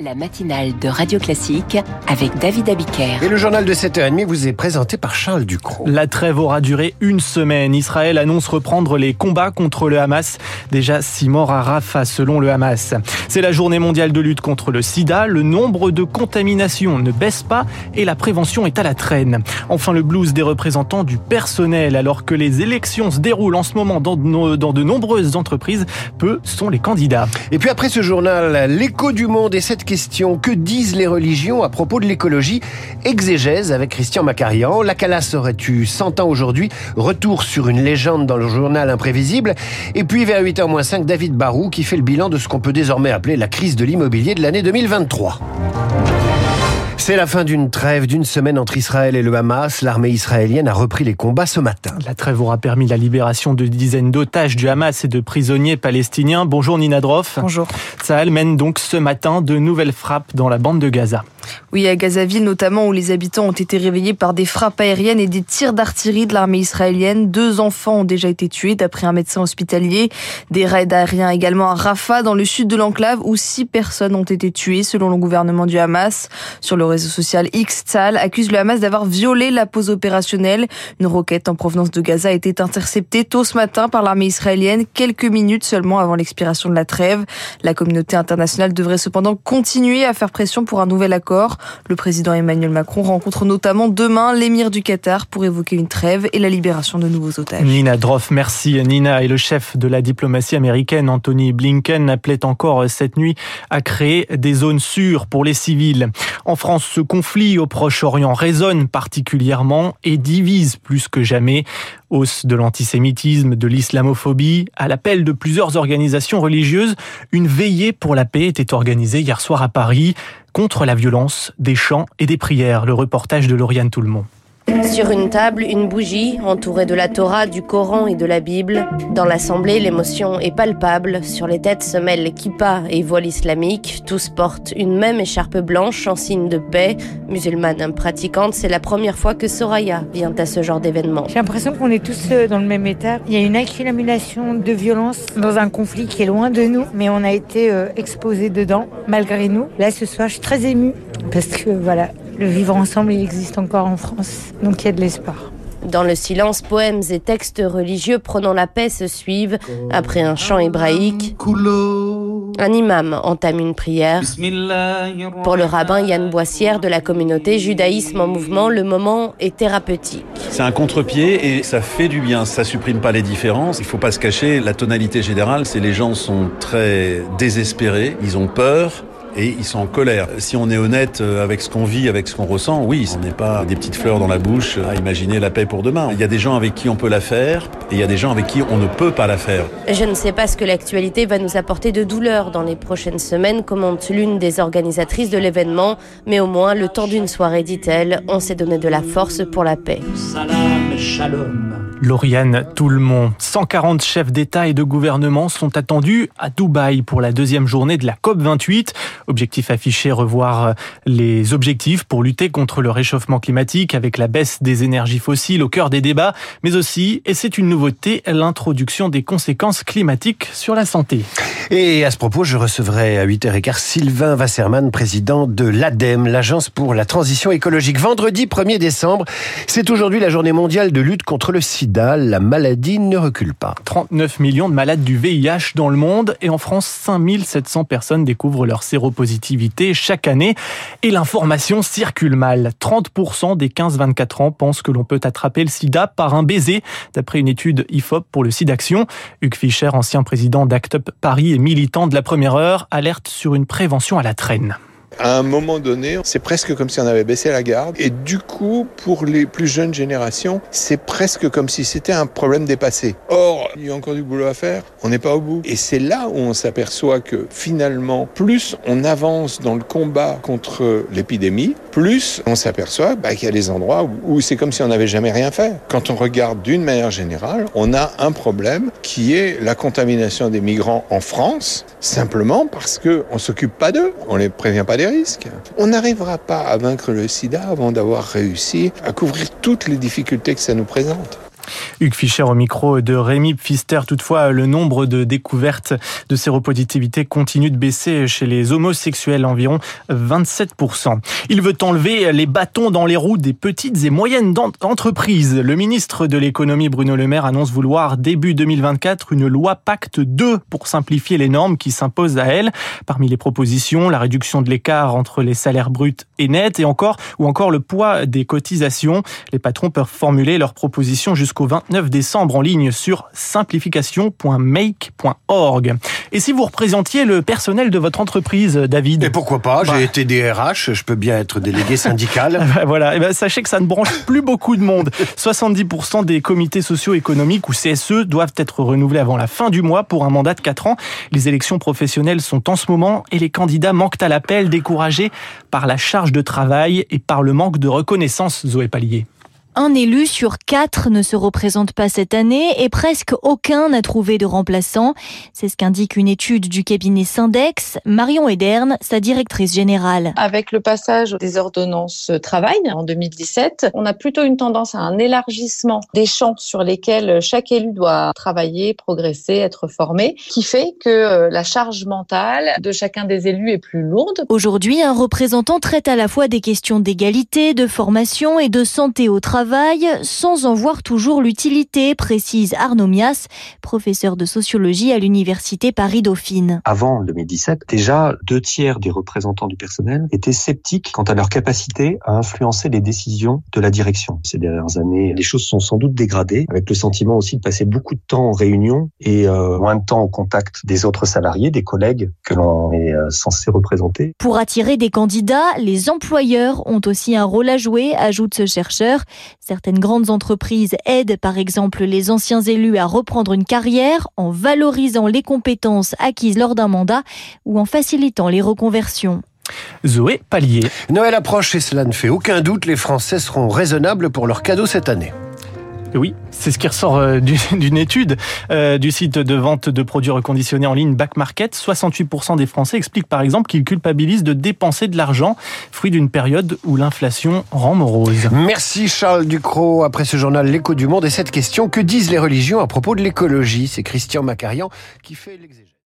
La matinale de Radio Classique avec David Abiker. Et le journal de 7h30 vous est présenté par Charles Ducrot. La trêve aura duré une semaine. Israël annonce reprendre les combats contre le Hamas. Déjà six morts à Rafah selon le Hamas. C'est la journée mondiale de lutte contre le sida. Le nombre de contaminations ne baisse pas et la prévention est à la traîne. Enfin, le blues des représentants du personnel. Alors que les élections se déroulent en ce moment dans de, dans de nombreuses entreprises, peu sont les candidats. Et puis après ce journal, l'écho du monde et cette que disent les religions à propos de l'écologie Exégèse avec Christian Macarian? La Calas aurait eu 100 ans aujourd'hui? Retour sur une légende dans le journal imprévisible. Et puis vers 8h-5, David Barou qui fait le bilan de ce qu'on peut désormais appeler la crise de l'immobilier de l'année 2023. C'est la fin d'une trêve d'une semaine entre Israël et le Hamas. L'armée israélienne a repris les combats ce matin. La trêve aura permis la libération de dizaines d'otages du Hamas et de prisonniers palestiniens. Bonjour Nina Droff. Bonjour. Sahel mène donc ce matin de nouvelles frappes dans la bande de Gaza. Oui, à Gazaville notamment, où les habitants ont été réveillés par des frappes aériennes et des tirs d'artillerie de l'armée israélienne. Deux enfants ont déjà été tués, d'après un médecin hospitalier. Des raids aériens également à Rafah, dans le sud de l'enclave, où six personnes ont été tuées, selon le gouvernement du Hamas. Sur le réseau social X, Tzal accuse le Hamas d'avoir violé la pause opérationnelle. Une roquette en provenance de Gaza a été interceptée tôt ce matin par l'armée israélienne, quelques minutes seulement avant l'expiration de la trêve. La communauté internationale devrait cependant continuer à faire pression pour un nouvel accord le président Emmanuel Macron rencontre notamment demain l'émir du Qatar pour évoquer une trêve et la libération de nouveaux otages. Nina Droff, merci Nina. Et le chef de la diplomatie américaine, Anthony Blinken, appelait encore cette nuit à créer des zones sûres pour les civils. En France, ce conflit au Proche-Orient résonne particulièrement et divise plus que jamais. Hausse de l'antisémitisme, de l'islamophobie, à l'appel de plusieurs organisations religieuses, une veillée pour la paix était organisée hier soir à Paris contre la violence, des chants et des prières. Le reportage de Lauriane Toulmont. Sur une table, une bougie entourée de la Torah, du Coran et de la Bible. Dans l'assemblée, l'émotion est palpable. Sur les têtes se mêlent kippa et voile islamique. Tous portent une même écharpe blanche en signe de paix. Musulmane pratiquante, c'est la première fois que Soraya vient à ce genre d'événement. J'ai l'impression qu'on est tous euh, dans le même état. Il y a une accumulation de violence dans un conflit qui est loin de nous, mais on a été euh, exposés dedans malgré nous. Là, ce soir, je suis très émue parce que voilà, le vivre ensemble, il existe encore en France. Donc il y a de l'espoir. Dans le silence, poèmes et textes religieux prenant la paix se suivent. Après un chant hébraïque, un imam entame une prière. Pour le rabbin Yann Boissière de la communauté Judaïsme en mouvement, le moment est thérapeutique. C'est un contre-pied et ça fait du bien. Ça supprime pas les différences. Il faut pas se cacher. La tonalité générale, c'est les gens sont très désespérés. Ils ont peur et ils sont en colère. Si on est honnête euh, avec ce qu'on vit, avec ce qu'on ressent, oui, on n'est pas des petites fleurs dans la bouche à imaginer la paix pour demain. Il y a des gens avec qui on peut la faire et il y a des gens avec qui on ne peut pas la faire. Je ne sais pas ce que l'actualité va nous apporter de douleur dans les prochaines semaines, commente l'une des organisatrices de l'événement, mais au moins le temps d'une soirée, dit-elle, on s'est donné de la force pour la paix. Salam, shalom. Lauriane Toulmont. 140 chefs d'État et de gouvernement sont attendus à Dubaï pour la deuxième journée de la COP28. Objectif affiché, revoir les objectifs pour lutter contre le réchauffement climatique avec la baisse des énergies fossiles au cœur des débats, mais aussi, et c'est une nouveauté, l'introduction des conséquences climatiques sur la santé. Et à ce propos, je recevrai à 8h15 Sylvain Wasserman, président de l'ADEME, l'Agence pour la transition écologique. Vendredi 1er décembre, c'est aujourd'hui la journée mondiale de lutte contre le sida. La maladie ne recule pas. 39 millions de malades du VIH dans le monde et en France, 5700 personnes découvrent leur séropositivité chaque année. Et l'information circule mal. 30% des 15-24 ans pensent que l'on peut attraper le sida par un baiser, d'après une étude IFOP pour le SIDAction. Hugues Fischer, ancien président d'ACT UP Paris et militant de la première heure, alerte sur une prévention à la traîne. À un moment donné, c'est presque comme si on avait baissé la garde. Et du coup, pour les plus jeunes générations, c'est presque comme si c'était un problème dépassé. Or, il y a encore du boulot à faire. On n'est pas au bout. Et c'est là où on s'aperçoit que finalement, plus on avance dans le combat contre l'épidémie, plus on s'aperçoit bah, qu'il y a des endroits où, où c'est comme si on n'avait jamais rien fait. Quand on regarde d'une manière générale, on a un problème qui est la contamination des migrants en France, simplement parce qu'on s'occupe pas d'eux. On les prévient pas des risques. On n'arrivera pas à vaincre le sida avant d'avoir réussi à couvrir toutes les difficultés que ça nous présente. Hugues Fischer au micro de Rémi Pfister. Toutefois, le nombre de découvertes de séropositivité continue de baisser chez les homosexuels, environ 27%. Il veut enlever les bâtons dans les roues des petites et moyennes entreprises. Le ministre de l'économie Bruno Le Maire annonce vouloir début 2024 une loi Pacte 2 pour simplifier les normes qui s'imposent à elle. Parmi les propositions, la réduction de l'écart entre les salaires bruts et nets et encore ou encore le poids des cotisations. Les patrons peuvent formuler leurs propositions jusqu'au 29 décembre en ligne sur simplification.make.org. Et si vous représentiez le personnel de votre entreprise, David? Et pourquoi pas J'ai bah. été DRH, je peux bien être délégué syndical. Bah, voilà, et ben sachez que ça ne branche plus beaucoup de monde. 70% des comités socio-économiques ou CSE doivent être renouvelés avant la fin du mois pour un mandat de 4 ans. Les élections professionnelles sont en ce moment et les candidats manquent à l'appel, découragés par la charge de travail et par le manque de reconnaissance, Zoé Pallier un élu sur quatre ne se représente pas cette année et presque aucun n'a trouvé de remplaçant. C'est ce qu'indique une étude du cabinet Syndex. Marion Ederne, sa directrice générale. Avec le passage des ordonnances travail en 2017, on a plutôt une tendance à un élargissement des champs sur lesquels chaque élu doit travailler, progresser, être formé, qui fait que euh, la charge mentale de chacun des élus est plus lourde. Aujourd'hui, un représentant traite à la fois des questions d'égalité, de formation et de santé au travail sans en voir toujours l'utilité, précise Arnaud Mias, professeur de sociologie à l'université Paris-Dauphine. Avant 2017, déjà deux tiers des représentants du personnel étaient sceptiques quant à leur capacité à influencer les décisions de la direction. Ces dernières années, les choses sont sans doute dégradées, avec le sentiment aussi de passer beaucoup de temps en réunion et euh, moins de temps au contact des autres salariés, des collègues que l'on est euh, censé représenter. Pour attirer des candidats, les employeurs ont aussi un rôle à jouer, ajoute ce chercheur. Certaines grandes entreprises aident par exemple les anciens élus à reprendre une carrière en valorisant les compétences acquises lors d'un mandat ou en facilitant les reconversions. Zoé Pallier. Noël approche et cela ne fait aucun doute, les Français seront raisonnables pour leurs cadeaux cette année. Oui, c'est ce qui ressort euh, d'une étude euh, du site de vente de produits reconditionnés en ligne Back Market. 68% des Français expliquent par exemple qu'ils culpabilisent de dépenser de l'argent, fruit d'une période où l'inflation rend morose. Merci Charles Ducrot. Après ce journal L'écho du monde et cette question, que disent les religions à propos de l'écologie? C'est Christian Macarian qui fait l'exégèse.